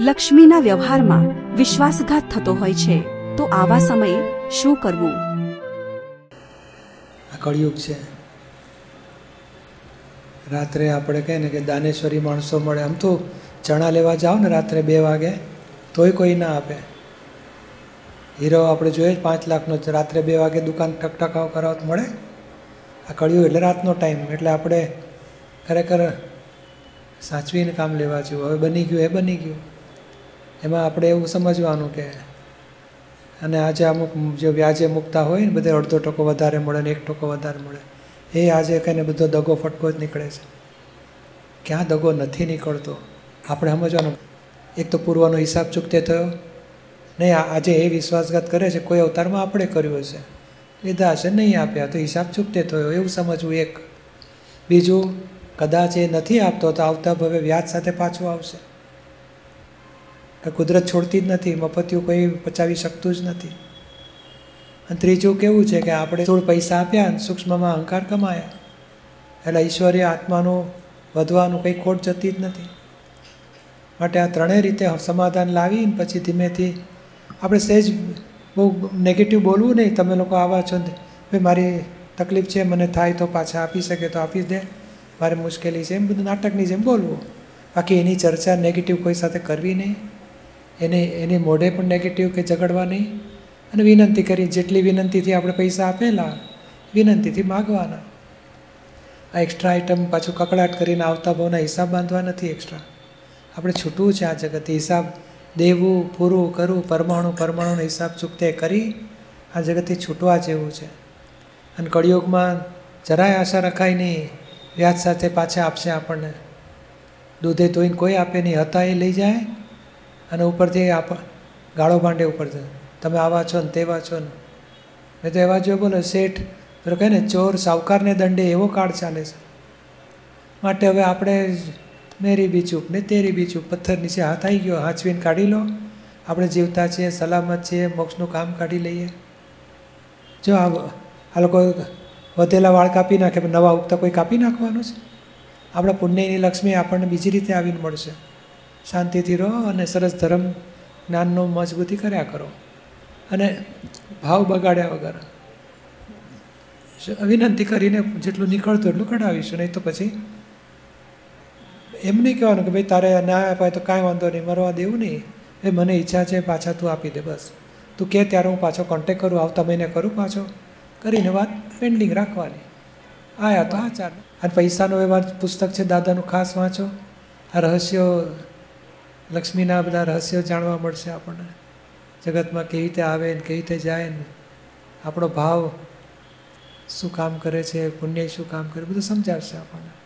લક્ષ્મીના વ્યવહારમાં વિશ્વાસઘાત થતો હોય છે, તો આવા સમયે શું કરવું? આ કળિયુગ છે. રાત્રે આપણે કહીએ ને કે દાનેશ્વરી માણસો મળે. આમ તો ચણા લેવા જાઓ ને રાત્રે બે વાગે, તોય કોઈ ના આપે. હીરો આપણે જોઈએ પાંચ લાખનો રાત્રે બે વાગે દુકાન ટકટકાવ કરાવો મળે. આ કળિયુગ એટલે રાતનો ટાઈમ. એટલે આપણે ખરેખર સાચવીને કામ લેવા જેવું. હવે બની ગયું, એ બની ગયું. એમાં આપણે એવું સમજવાનું કે અને આજે અમુક જે વ્યાજે મૂકતા હોય ને બધે અડધો ટકો વધારે મળે ને એક ટકો વધારે મળે, એ આજે કહીને બધો દગો ફટકો જ નીકળે છે. ક્યાં દગો નથી નીકળતો? આપણે સમજવાનું. એક તો પૂર્વનો હિસાબ ચૂકતે થયો. નહીં આજે એ વિશ્વાસઘાત કરે છે, કોઈ અવતારમાં આપણે કર્યો હશે. લીધા હશે, નહીં આપ્યા, તો હિસાબ ચૂકતે થયો, એવું સમજવું એક. બીજું, કદાચ એ નથી આપતો, તો આવતા ભવે વ્યાજ સાથે પાછું આવશે. કુદરત છોડતી જ નથી મફતિયું કોઈ પચાવી શકતું જ નથી. અને ત્રીજું કેવું છે કે આપણે થોડું પૈસા આપ્યા અને સૂક્ષ્મમાં અહંકાર કમાયા. એટલે ઈશ્વરીય આત્માનું વધવાનું કંઈ ખોટ જતી જ નથી. માટે આ ત્રણેય રીતે સમાધાન લાવીને પછી ધીમેથી આપણે સહેજ બહુ નેગેટિવ બોલવું નહીં, તમે લોકો આવા છો ભાઈ મારી તકલીફ છે, મને થાય તો પાછા આપી શકે તો આપી દે. મારે મુશ્કેલી છે, એમ બધું નાટકની જેમ બોલવું. બાકી એની ચર્ચા નેગેટિવ કોઈ સાથે કરવી નહીં. એને, એની મોઢે પણ નેગેટિવ કે ઝઘડવા નહીં. અને વિનંતી કરી, જેટલી વિનંતીથી આપણે પૈસા આપેલા, વિનંતીથી માગવાના. આ એક્સ્ટ્રા આઈટમ પાછું કકડાટ કરીને આવતા ભાવના હિસાબ બાંધવા નથી એક્સ્ટ્રા આપણે છૂટવું છે આ જગત. હિસાબ દેવું, પૂરું, કરવું, પરમાણુ, પરમાણુનો હિસાબ ચૂકતે કરી, આ જગતથી છૂટવા જેવું છે. અને કળિયુગમાં જરાય આશા રખાય નહીં. વ્યાજ સાથે પાછા આપશે આપણને. દૂધે ધોઈને કોઈ આપે નહીં. હતા એ લઈ જાય. અને ઉપરથી આપ ગાળો ભાંડે ઉપરથી તમે આવા છો ને તેવા છો ને. મેં તો એવા જો બોલો, શેઠ, પેલો કહે ને, ચોર સાવકારને દંડે એવો કાળ ચાલે છે. માટે હવે આપણે મેરી બી ચૂપ ને તેરી બી ચૂપ. પથ્થર નીચે હાથ આવી ગયો, હાંચવીને કાઢી લો. આપણે જીવતા છીએ, સલામત છીએ, મોક્ષનું કામ કાઢી લઈએ. જો આ લોકો વધેલા વાળ કાપી નાખે નવા ઉગતા કોઈ કાપી નાખવાનું છે? આપણા પુણ્યની લક્ષ્મી આપણને બીજી રીતે આવીને મળશે. શાંતિથી રહો અને સરસ ધર્મ જ્ઞાનનો મજબૂતી કર્યા કરો. અને ભાવ બગાડ્યા વગર વિનંતી કરીને જેટલું નીકળતું એટલું કઢાવીશું, નહીં તો પછી એમ નહીં કહેવાનું કે ભાઈ તારે ના અપાય તો કાંઈ વાંધો નહીં, મરવા દેવું નહીં. એ મને ઈચ્છા છે, પાછા તું આપી દે બસ. તું કે ત્યારે હું પાછો કોન્ટેક કરું, આવતા મહિને કરું પાછો. કરીને વાત પેન્ડિંગ રાખવાની. આયા તો હા ચાલ અને પૈસાનો વ્યવહાર પુસ્તક છે, દાદાનું ખાસ વાંચો. આ રહસ્યો લક્ષ્મીના બધા રહસ્યો જાણવા મળશે આપણને. જગતમાં કેવી રીતે આવે ને કેવી રીતે જાય ને આપણો ભાવ શું કામ કરે છે, પુણ્ય શું કામ કરે, બધું સમજાવશે આપણને.